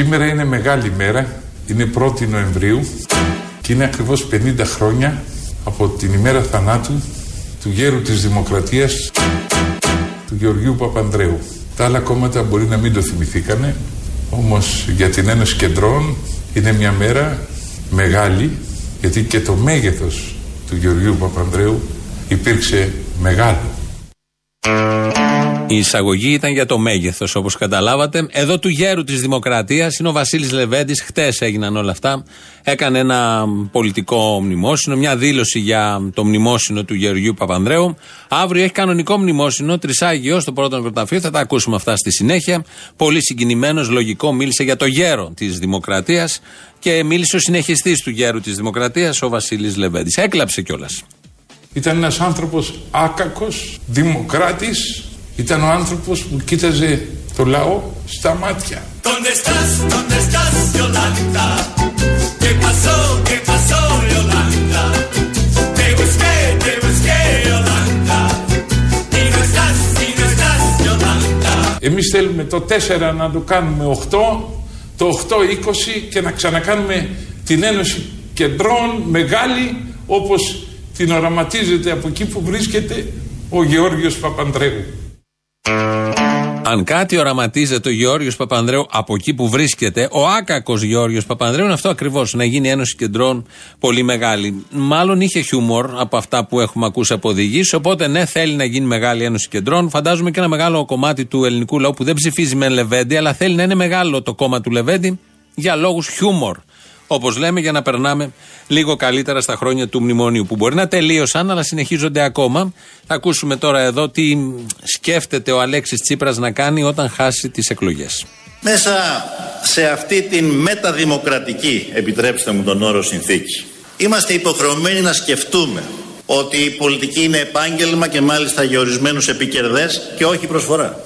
Σήμερα είναι μεγάλη μέρα, είναι 1η Νοεμβρίου και είναι ακριβώς 50 χρόνια από την ημέρα θανάτου του γέρου της Δημοκρατίας του Γεωργίου Παπανδρέου. Τα άλλα κόμματα μπορεί να μην το θυμηθήκανε, όμως για την Ένωση Κεντρών είναι μια μέρα μεγάλη, γιατί και το μέγεθος του Γεωργίου Παπανδρέου υπήρξε μεγάλο. Η εισαγωγή ήταν για το μέγεθος, όπως καταλάβατε. Εδώ του γέρου της Δημοκρατίας είναι ο Βασίλης Λεβέντης. Χτες έγιναν όλα αυτά. Έκανε ένα πολιτικό μνημόσυνο, μια δήλωση για το μνημόσυνο του Γεωργίου Παπανδρέου. Αύριο έχει κανονικό μνημόσυνο, τρισάγιο στο πρώτο νεκροταφείο. Θα τα ακούσουμε αυτά στη συνέχεια. Πολύ συγκινημένος, λογικό, μίλησε για το γέρο της Δημοκρατίας και μίλησε ο συνεχιστής του γέρου της Δημοκρατίας, ο Βασίλης Λεβέντης. Έκλαψε κιόλας. Ήταν ένας άνθρωπος άκακος, δημοκράτης, ήταν ο άνθρωπος που κοίταζε το λαό στα μάτια. Εμείς θέλουμε το 4 να το κάνουμε 8, το 8 20 και να ξανακάνουμε την Ένωση Κεντρών μεγάλη όπως την οραματίζεται από εκεί που βρίσκεται ο Γεώργιος Παπανδρέου. Αν κάτι οραματίζεται ο Γεώργιος Παπανδρέου από εκεί που βρίσκεται, ο άκακος Γεώργιος Παπανδρέου είναι αυτό ακριβώς. Να γίνει ένωση κεντρών πολύ μεγάλη. Μάλλον είχε χιούμορ από αυτά που έχουμε ακούσει από οδηγήσει. Οπότε ναι, θέλει να γίνει μεγάλη ένωση κεντρών. Φαντάζομαι και ένα μεγάλο κομμάτι του ελληνικού λαού που δεν ψηφίζει με Λεβέντι, αλλά θέλει να είναι μεγάλο το κόμμα του Λεβέντι για λόγους χιούμορ. Όπως λέμε, για να περνάμε λίγο καλύτερα στα χρόνια του μνημονίου που μπορεί να τελείωσαν, αλλά συνεχίζονται ακόμα. Θα ακούσουμε τώρα εδώ τι σκέφτεται ο Αλέξης Τσίπρας να κάνει όταν χάσει τις εκλογές. Μέσα σε αυτή την μεταδημοκρατική, επιτρέψτε μου τον όρο συνθήκη, είμαστε υποχρεωμένοι να σκεφτούμε ότι η πολιτική είναι επάγγελμα και μάλιστα για ορισμένους επικερδές και όχι προσφορά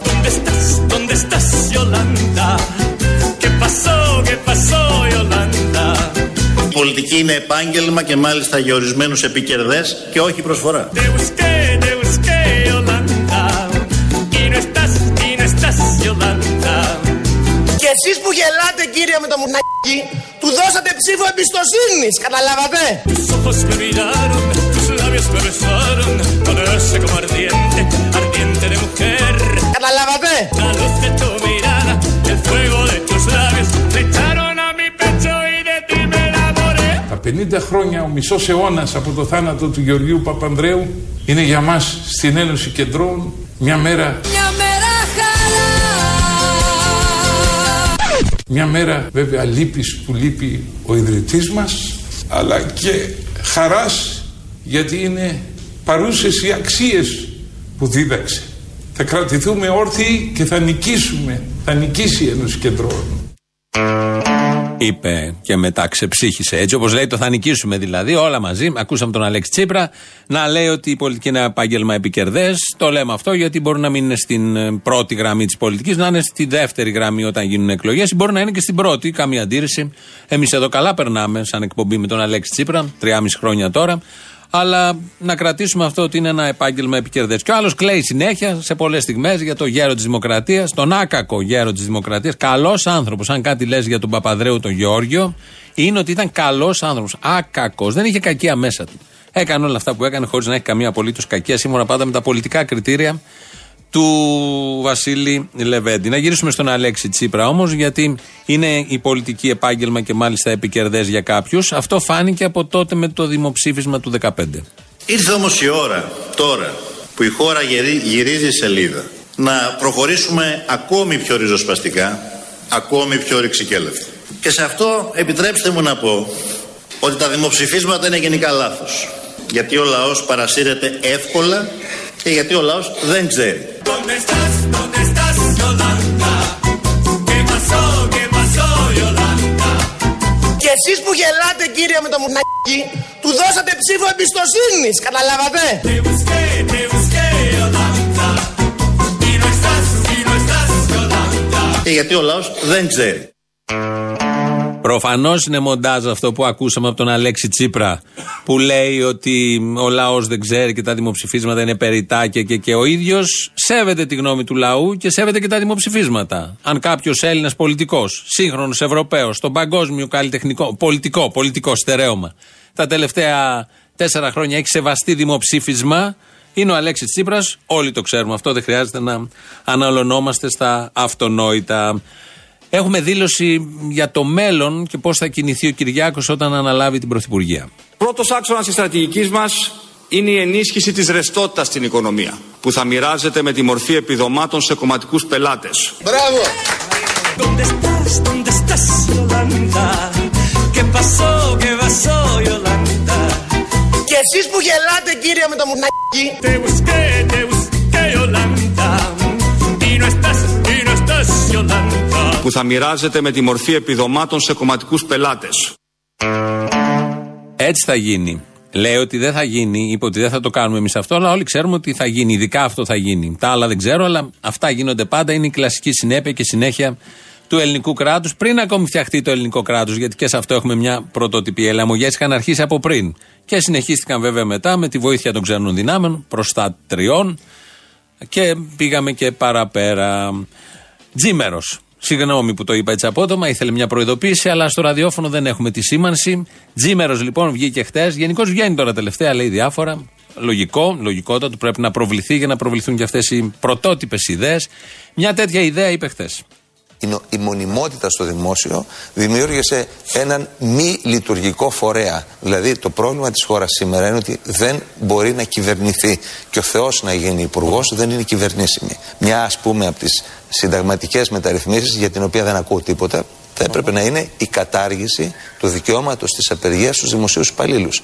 πολιτική είναι επάγγελμα και μάλιστα για ορισμένους επικερδές και όχι προσφορά. Και εσείς που γελάτε κύριε με το μουρνάκι, του δώσατε ψήφο εμπιστοσύνης, καταλάβατε; Καταλάβατε; 50 χρόνια, ο μισός αιώνας από το θάνατο του Γεωργίου Παπανδρέου είναι για μας στην Ένωση Κεντρών μια μέρα. Μια μέρα χαρά. Μια μέρα βέβαια λύπης που λείπει ο ιδρυτής μας αλλά και χαράς γιατί είναι παρούσες οι αξίες που δίδαξε. Θα κρατηθούμε όρθιοι και θα νικήσουμε. Θα νικήσει η Ένωση Κεντρών είπε και μετά ξεψύχησε. Έτσι όπως λέει το θα νικήσουμε δηλαδή, όλα μαζί. Ακούσαμε τον Αλέξη Τσίπρα να λέει ότι η πολιτική είναι επάγγελμα επικερδές. Το λέμε αυτό γιατί μπορεί να μην είναι στην ε, πρώτη γραμμή της πολιτικής, να είναι στη δεύτερη γραμμή όταν γίνουν εκλογές ή μπορεί να είναι και στην πρώτη. Καμία αντίρρηση. Εμείς εδώ καλά περνάμε σαν εκπομπή με τον Αλέξη Τσίπρα, τριάμιση χρόνια τώρα. Αλλά να κρατήσουμε αυτό ότι είναι ένα επάγγελμα επικερδές. Και ο άλλος κλαίει συνέχεια σε πολλές στιγμές για το γέρο της Δημοκρατίας, τον άκακο γέρο της Δημοκρατίας. Καλός άνθρωπος. Αν κάτι λες για τον Παπαδρέου τον Γεώργιο, είναι ότι ήταν καλός άνθρωπος. Άκακος. Δεν είχε κακία μέσα του. Έκανε όλα αυτά που έκανε χωρίς να έχει καμία απολύτως κακία, σύμφωνα πάντα με τα πολιτικά κριτήρια του Βασίλη Λεβέντη. Να γυρίσουμε στον Αλέξη Τσίπρα όμως, γιατί είναι η πολιτική επάγγελμα και μάλιστα επικερδές για κάποιους. Αυτό φάνηκε από τότε με το δημοψήφισμα του 2015. Ήρθε όμως η ώρα τώρα που η χώρα γυρίζει σελίδα να προχωρήσουμε ακόμη πιο ριζοσπαστικά, ακόμη πιο ρηξικέλευτα. Και σε αυτό επιτρέψτε μου να πω ότι τα δημοψηφίσματα είναι γενικά λάθος. Γιατί ο λαός παρασύρεται εύκολα και γιατί ο λαός δεν ξέρει. Και εσείς που γελάτε κύριε με το μουρνάκι, του δώσατε ψήφο εμπιστοσύνης, καταλάβατε; Και γιατί ο λαός δεν ξέρει. Προφανώς είναι μοντάζ αυτό που ακούσαμε από τον Αλέξη Τσίπρα που λέει ότι ο λαός δεν ξέρει και τα δημοψηφίσματα είναι περιτά και, και, και ο ίδιος σέβεται τη γνώμη του λαού και σέβεται και τα δημοψηφίσματα. Αν κάποιος Έλληνας πολιτικός, σύγχρονος Ευρωπαίος, στον παγκόσμιο καλλιτεχνικό, πολιτικό, πολιτικό στερέωμα, τα τελευταία τέσσερα χρόνια έχει σεβαστεί δημοψήφισμα, είναι ο Αλέξης Τσίπρας. Όλοι το ξέρουμε αυτό, δεν χρειάζεται να αναλωνόμαστε στα αυτονόητα. Έχουμε δήλωση για το μέλλον και πώς θα κινηθεί ο Κυριάκος όταν αναλάβει την Πρωθυπουργία. Πρώτος άξονας της στρατηγικής μας είναι η ενίσχυση της ρευστότητας στην οικονομία, που θα μοιράζεται με τη μορφή επιδομάτων σε κομματικούς πελάτες. Μπράβο! Και εσείς που γελάτε κύριε με το μουνάκι που θα μοιράζεται με τη μορφή επιδομάτων σε κομματικούς πελάτες. Έτσι θα γίνει. Λέει ότι δεν θα γίνει, είπε ότι δεν θα το κάνουμε εμείς αυτό, αλλά όλοι ξέρουμε ότι θα γίνει. Ειδικά αυτό θα γίνει. Τα άλλα δεν ξέρω, αλλά αυτά γίνονται πάντα. Είναι η κλασική συνέπεια και συνέχεια του ελληνικού κράτους, πριν ακόμη φτιαχτεί το ελληνικό κράτος, γιατί και σε αυτό έχουμε μια πρωτότυπη. Οι ελαμογέ είχαν αρχίσει από πριν. Και συνεχίστηκαν βέβαια μετά με τη βοήθεια των ξένων δυνάμεων, προστατριών και πήγαμε και παραπέρα. Τζίμερος. Συγγνώμη που το είπα έτσι απότομα, ήθελε μια προειδοποίηση, αλλά στο ραδιόφωνο δεν έχουμε τη σήμανση. Τζίμερος λοιπόν βγήκε χτες. Γενικώς βγαίνει τώρα τελευταία, λέει διάφορα. Λογικό, λογικότατο, πρέπει να προβληθεί για να προβληθούν και αυτές οι πρωτότυπες ιδέες. Μια τέτοια ιδέα είπε χθε η μονιμότητα στο δημόσιο δημιούργησε έναν μη λειτουργικό φορέα. Δηλαδή το πρόβλημα της χώρας σήμερα είναι ότι δεν μπορεί να κυβερνηθεί και ο Θεός να γίνει υπουργός δεν είναι κυβερνήσιμη. Μια ας πούμε από τις συνταγματικές μεταρρυθμίσεις για την οποία δεν ακούω τίποτα θα έπρεπε να είναι η κατάργηση του δικαιώματος της απεργίας στους δημοσίους υπαλλήλους.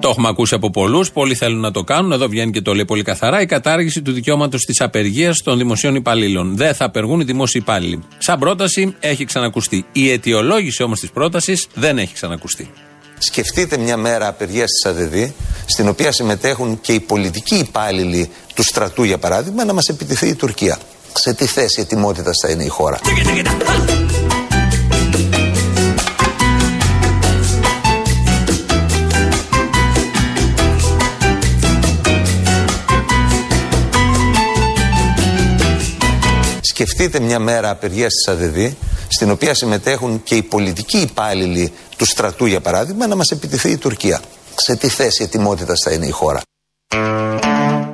Το έχουμε ακούσει από πολλούς. Πολλοί θέλουν να το κάνουν. Εδώ βγαίνει και το λέει πολύ καθαρά. Η κατάργηση του δικαιώματος της απεργίας των δημοσίων υπαλλήλων. Δεν θα απεργούν οι δημόσιοι υπάλληλοι. Σαν πρόταση έχει ξανακουστεί. Η αιτιολόγηση όμως της πρότασης δεν έχει ξανακουστεί. Σκεφτείτε μια μέρα απεργίας της ΑΔΔ, στην οποία συμμετέχουν και οι πολιτικοί υπάλληλοι του στρατού, για παράδειγμα, να μας επιτηθεί η Τουρκία. Σε τι θέση ετοιμότητα θα είναι η χώρα; Σκεφτείτε μια μέρα απεργίας της ΑΔΔ, στην οποία συμμετέχουν και οι πολιτικοί υπάλληλοι του στρατού, για παράδειγμα, να μας επιτηθεί η Τουρκία. Σε τι θέση ετοιμότητα θα είναι η χώρα;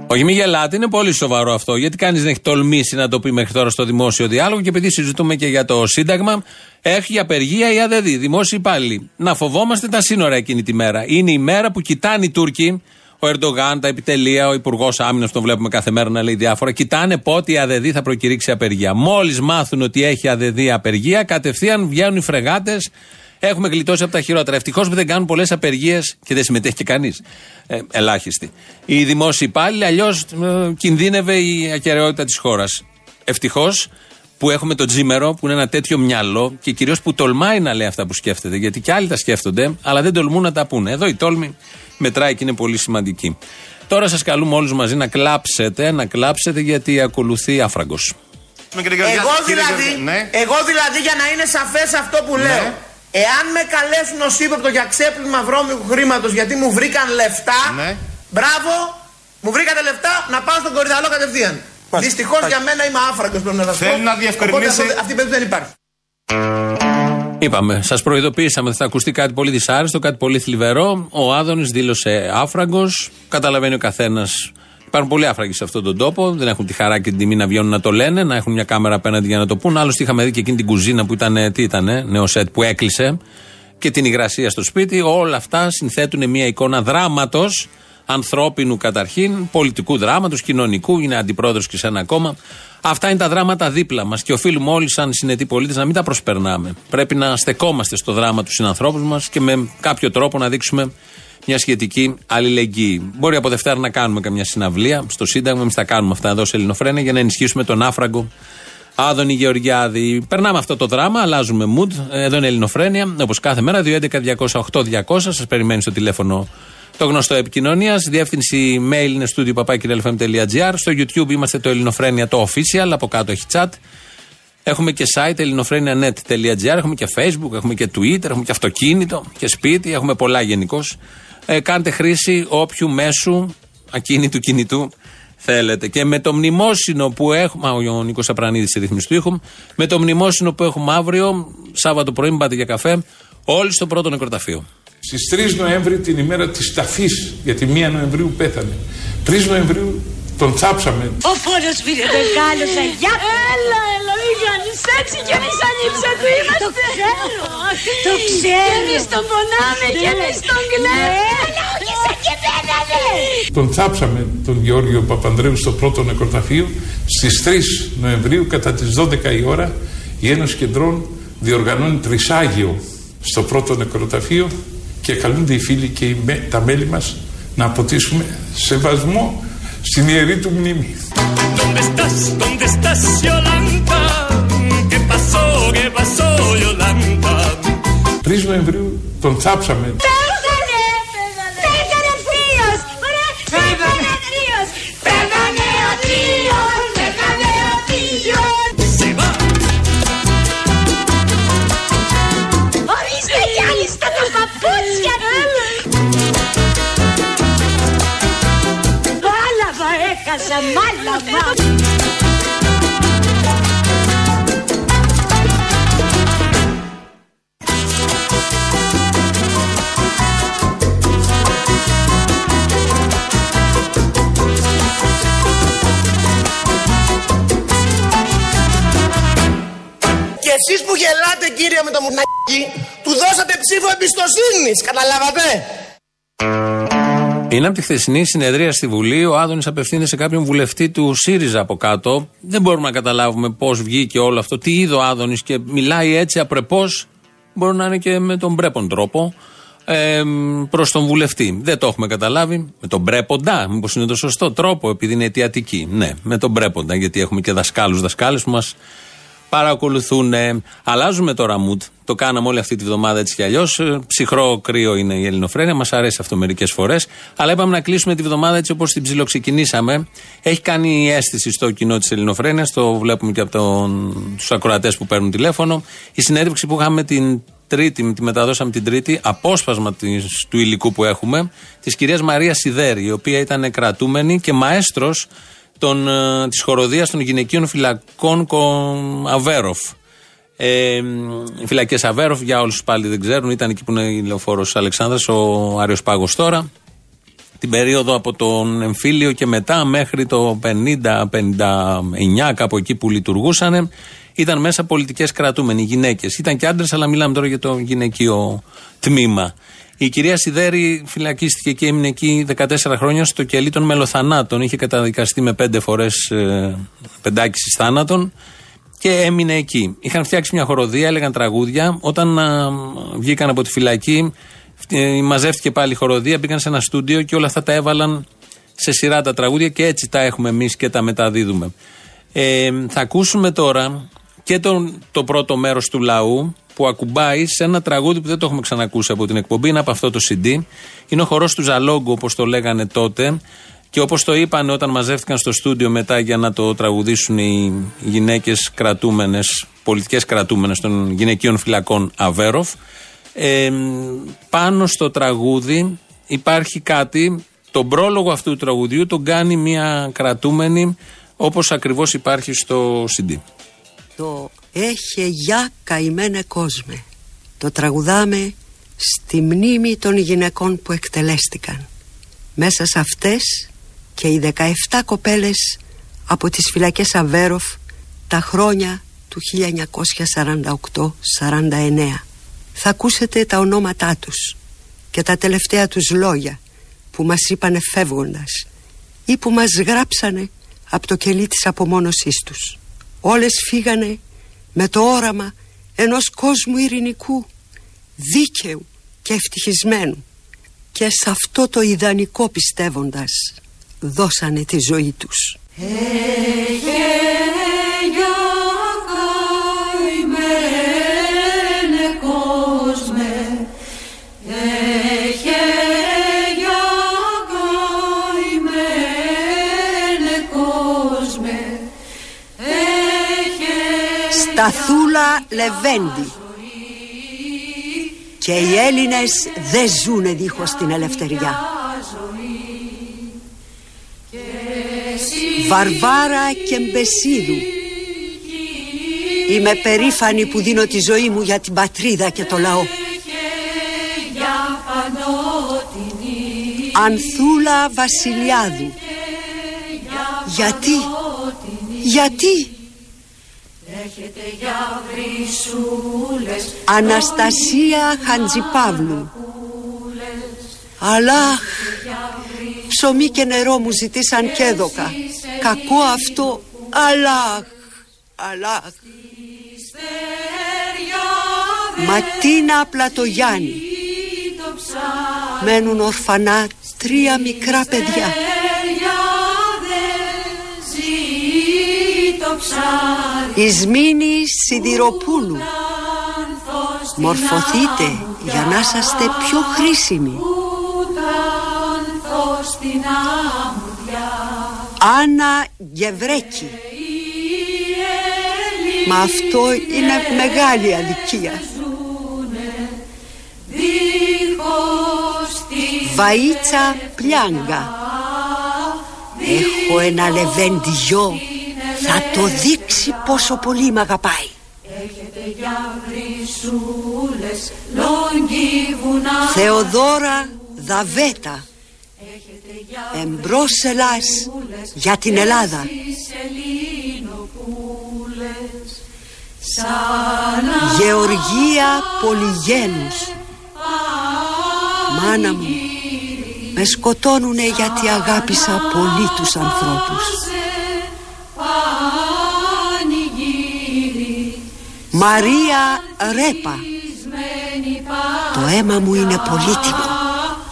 Όχι, μη γελάτε, είναι πολύ σοβαρό αυτό. Γιατί κανείς δεν έχει τολμήσει να το πει μέχρι τώρα στο δημόσιο διάλογο και επειδή συζητούμε και για το Σύνταγμα, έχει απεργία η ΑΔΔ, δημόσιοι υπάλληλοι. Να φοβόμαστε τα σύνορα εκείνη τη μέρα. Είναι η μέρα που κοιτάνε οι Τούρκοι ο Ερντογάν, τα επιτελεία, ο Υπουργός Άμυνας, τον βλέπουμε κάθε μέρα να λέει διάφορα. Κοιτάνε πότε η ΑΔΔ θα προκηρύξει απεργία. Μόλις μάθουν ότι έχει ΑΔΔ απεργία, κατευθείαν βγαίνουν οι φρεγάτες. Έχουμε γλιτώσει από τα χειρότερα. Ευτυχώς που δεν κάνουν πολλές απεργίες και δεν συμμετέχει και κανείς. Ε, ελάχιστη. Οι δημόσιοι υπάλληλοι, αλλιώς ε, κινδύνευε η ακαιρεότητα της χώρας. Ευτυχώς που έχουμε τον Τζίμερο, που είναι ένα τέτοιο μυαλό και κυρίως που τολμάει να λέει αυτά που σκέφτεται. Γιατί και άλλοι τα σκέφτονται, αλλά δεν τολμούν να τα πούνε. Εδώ η τόλμη μετράει και είναι πολύ σημαντική. Τώρα σας καλούμε όλους μαζί να κλάψετε, να κλάψετε γιατί ακολουθεί άφραγκος. Εγώ δηλαδή, ναι. εγώ δηλαδή για να είναι σαφές αυτό που ναι. λέω Εάν με καλέσουν ως ύποπτο για ξέπλυμα βρώμικου χρήματος γιατί μου βρήκαν λεφτά ναι. Μπράβο, μου βρήκατε λεφτά να πάω στον κορυδαλό κατευθείαν Δυστυχώς για μένα είμαι άφραγκος πρέπει να Θέλει να διευκρινίσει Αυτή η περίπτωση δεν υπάρχει Είπαμε, σας προειδοποίησαμε ότι θα ακουστεί κάτι πολύ δυσάρεστο, κάτι πολύ θλιβερό. Ο Άδωνης δήλωσε άφραγκος. Καταλαβαίνει ο καθένας. Υπάρχουν πολλοί άφραγοι σε αυτόν τον τόπο. Δεν έχουν τη χαρά και την τιμή να βγαίνουν να το λένε, να έχουν μια κάμερα απέναντι για να το πούν. Άλλωστε, είχαμε δει και εκείνη την κουζίνα που ήταν, τι ήταν, νέο σετ που έκλεισε και την υγρασία στο σπίτι. Όλα αυτά συνθέτουν μια εικόνα δράματος ανθρώπινου καταρχήν, πολιτικού δράματος, κοινωνικού, είναι αντιπρόεδρος και σε ένα κόμμα. Αυτά είναι τα δράματα δίπλα μας και οφείλουμε όλοι, σαν συνετοί πολίτες, να μην τα προσπερνάμε. Πρέπει να στεκόμαστε στο δράμα τους συνανθρώπους μας και με κάποιο τρόπο να δείξουμε μια σχετική αλληλεγγύη. Μπορεί από Δευτέρα να κάνουμε καμιά συναυλία στο Σύνταγμα. Εμείς τα κάνουμε αυτά εδώ σε Ελληνοφρένια για να ενισχύσουμε τον άφραγκο Άδωνη Γεωργιάδη. Περνάμε αυτό το δράμα, αλλάζουμε mood. Εδώ είναι Ελληνοφρένια, όπως κάθε μέρα. 211-208-200. Σας περιμένει στο τηλέφωνο το γνωστό επικοινωνίας. Διεύθυνση mail είναι studio Στο YouTube είμαστε το Ελληνοφρένια το official. Από κάτω έχει chat. Έχουμε και site ελληνοφρένια.net.gr, έχουμε και facebook, έχουμε και twitter, έχουμε και αυτοκίνητο και σπίτι, έχουμε πολλά γενικώς. Ε, κάντε χρήση όποιου μέσου ακίνητου κινητού θέλετε. Και με το μνημόσυνο που έχουμε. ο Νίκο Απρανίδης στη ρύθμιση του ήχου. Με το μνημόσυνο που έχουμε αύριο, Σάββατο πρωί, μην πάτε για καφέ, όλοι στο πρώτο νεκροταφείο. Στις 3 Νοέμβρη, την ημέρα της ταφής, γιατί 1 Νοεμβρίου πέθανε. 3 Νοεμβρίου τον τσάψαμε. Ο φόρος πήρε μεγάλο αγιά. Έλα, έλα, μην κάνεις έτσι κι εμείς ανήψα του είμαστε. Το ξέρω, το ξέρω. Κι εμείς τον πονάμε κι εμείς τον κλαίμε. Έλα, όχι σαν και πένανε. Τον τσάψαμε τον Γεώργιο Παπανδρέου στο πρώτο νεκροταφείο στις 3 Νοεμβρίου κατά τις 12 η ώρα η Ένωση Κεντρών διοργανώνει τρισάγιο στο πρώτο νεκροταφείο και καλούνται οι φίλοι και τα μέλη μας να αποτίσουμε σεβασμό στην ιερή του μνήμη. 3 Νοεμβρίου τον τσάψαμε. Μάλαμα. Και εσείς που γελάτε κύριε με το μουρνακί, του δώσατε ψήφο εμπιστοσύνης, καταλάβατε; Είναι από τη χθεσινή συνεδρία στη Βουλή. Ο Άδωνης απευθύνεται σε κάποιον βουλευτή του ΣΥΡΙΖΑ από κάτω. Δεν μπορούμε να καταλάβουμε πώς βγήκε όλο αυτό, τι είδε ο Άδωνης και μιλάει έτσι απρεπώς. Μπορεί να είναι και με τον πρέπον τρόπο ε, προς τον βουλευτή. Δεν το έχουμε καταλάβει. Με τον πρέποντα, μήπως είναι το σωστό τρόπο, επειδή είναι αιτιατική. Ναι, με τον πρέποντα, γιατί έχουμε και δασκάλους, δασκάλες που μας παρακολουθούν. Αλλάζουμε τώρα mood. Το κάναμε όλη αυτή τη βδομάδα έτσι κι αλλιώς. Ε, ψυχρό κρύο είναι η ελληνοφρένεια. Μας αρέσει αυτό μερικές φορές. Αλλά είπαμε να κλείσουμε τη βδομάδα έτσι όπως την ψιλοξεκινήσαμε. Έχει κάνει αίσθηση στο κοινό της ελληνοφρένειας. Το βλέπουμε και από τους ακροατές που παίρνουν τηλέφωνο. Η συνέντευξη που είχαμε την Τρίτη, τη μεταδώσαμε την Τρίτη, απόσπασμα της, του υλικού που έχουμε, της κυρίας Μαρίας Σιδέρη, η οποία ήταν κρατούμενη και μαέστρος των, ε, της χοροδίας των γυναικείων φυλακών Αβέροφ. Ε, οι φυλακές Αβέροφ, για όλους πάλι δεν ξέρουν, ήταν εκεί που είναι η λεωφόρος Αλεξάνδρας, ο Άριος Πάγος τώρα. Την περίοδο από τον εμφύλιο και μετά μέχρι το 50-59, κάπου εκεί που λειτουργούσαν, ήταν μέσα πολιτικές κρατούμενοι, γυναίκες. Ήταν και άντρες, αλλά μιλάμε τώρα για το γυναικείο τμήμα. Η κυρία Σιδέρη φυλακίστηκε και έμεινε εκεί 14 χρόνια στο κελί των μελοθανάτων. Είχε καταδικαστεί με πέντε φορές ε, πεντάκιση θάνατον και έμεινε εκεί. Είχαν φτιάξει μια χοροδία, έλεγαν τραγούδια. Όταν α, βγήκαν από τη φυλακή, ε, μαζεύτηκε πάλι η χοροδία, πήγαν σε ένα στούντιο και όλα αυτά τα έβαλαν σε σειρά τα τραγούδια και έτσι τα έχουμε εμείς και τα μεταδίδουμε. Ε, θα ακούσουμε τώρα και τον, το πρώτο μέρος του λαού που ακουμπάει σε ένα τραγούδι που δεν το έχουμε ξανακούσει από την εκπομπή. Είναι από αυτό το CD. Είναι ο χορός του Ζαλόγκου, όπως το λέγανε τότε. Και όπως το είπαν όταν μαζεύτηκαν στο στούντιο μετά για να το τραγουδήσουν οι γυναίκες κρατούμενες, πολιτικές κρατούμενες των γυναικείων φυλακών Αβέροφ. Ε, πάνω στο τραγούδι υπάρχει κάτι. Τον πρόλογο αυτού του τραγουδιού τον κάνει μια κρατούμενη όπως ακριβώς υπάρχει στο CD. Το «Έχε για καημένε κόσμε» το τραγουδάμε στη μνήμη των γυναικών που εκτελέστηκαν. Μέσα σε αυτές και οι 17 κοπέλες από τις φυλακές Αβέροφ τα χρόνια του 1948-49. Θα ακούσετε τα ονόματά τους και τα τελευταία τους λόγια που μας είπανε φεύγοντας ή που μας γράψανε από το κελί της απομόνωσής τους. Όλες φύγανε με το όραμα ενός κόσμου ειρηνικού, δίκαιου και ευτυχισμένου και σε αυτό το ιδανικό πιστεύοντας δώσανε τη ζωή τους. Ταθούλα Λεβέντη. Και οι Έλληνες δεν ζουνε δίχως την ελευθεριά. Βαρβάρα και Μπεσίδου. Είμαι περήφανη που δίνω τη ζωή μου για την πατρίδα και το λαό. Ανθούλα Βασιλιάδου. Γιατί; Γιατί; Αναστασία Χαντζιπαύλου Αλάχ Ψωμί και νερό μου ζητήσαν και έδωκα. Κακό αυτό. Αλάχ Αλάχ Ματίνα Πλατογιάννη Μένουν ορφανά τρία μικρά παιδιά Ισμήνη Σιδηροπούλου Μορφωθείτε για να είσαστε πιο χρήσιμοι. Άννα Γεβρέκη Μα αυτό είναι μεγάλη αδικία. Βαΐτσα Πλιάγκα. Έχω ένα λεβέντιο Θα το δείξει πόσο πολύ μ' αγαπάει. Θεοδόρα Δαβέτα Εμπρός Ελλάς για την Ελλάδα. Γεωργία Πολυγένους. Μάνα μου Με σκοτώνουνε γιατί αγάπησα πολύ τους ανθρώπους Μαρία Ρέπα. Το αίμα μου είναι πολύτιμο.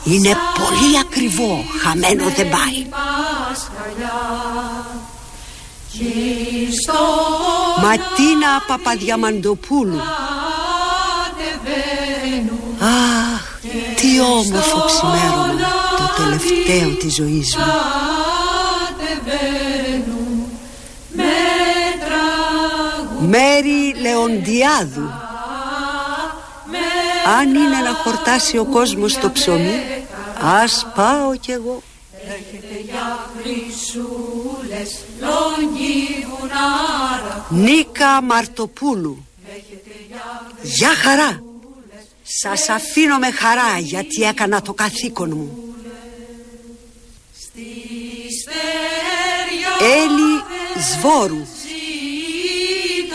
Είναι πολύ ακριβό. Χαμένο δεν πάει. Ματίνα Παπαδιαμαντοπούλου. Αχ, τι όμορφο ξημέρωμα Το τελευταίο της ζωής μου Μέρη Λεοντιάδου. Αν είναι να χορτάσει ο κόσμος το ψωμί Ας πάω κι εγώ. Νίκα Μαρτοπούλου. Γεια χαρά. Σας αφήνω με χαρά γιατί έκανα το καθήκον μου. Έλλη Σβόρου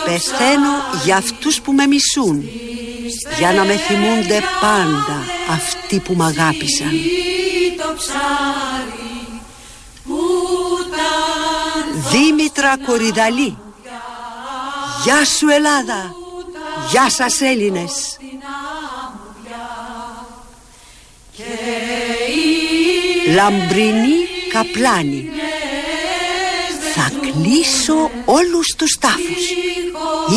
Πεθαίνω για αυτούς που με μισούν Για να με θυμούνται πάντα αυτοί που μ' αγάπησαν. Δήμητρα Κορυδαλή Γεια σου Ελλάδα Γεια σας Έλληνες. Λαμπρινή Καπλάνη Θα κλείσω όλους τους τάφους.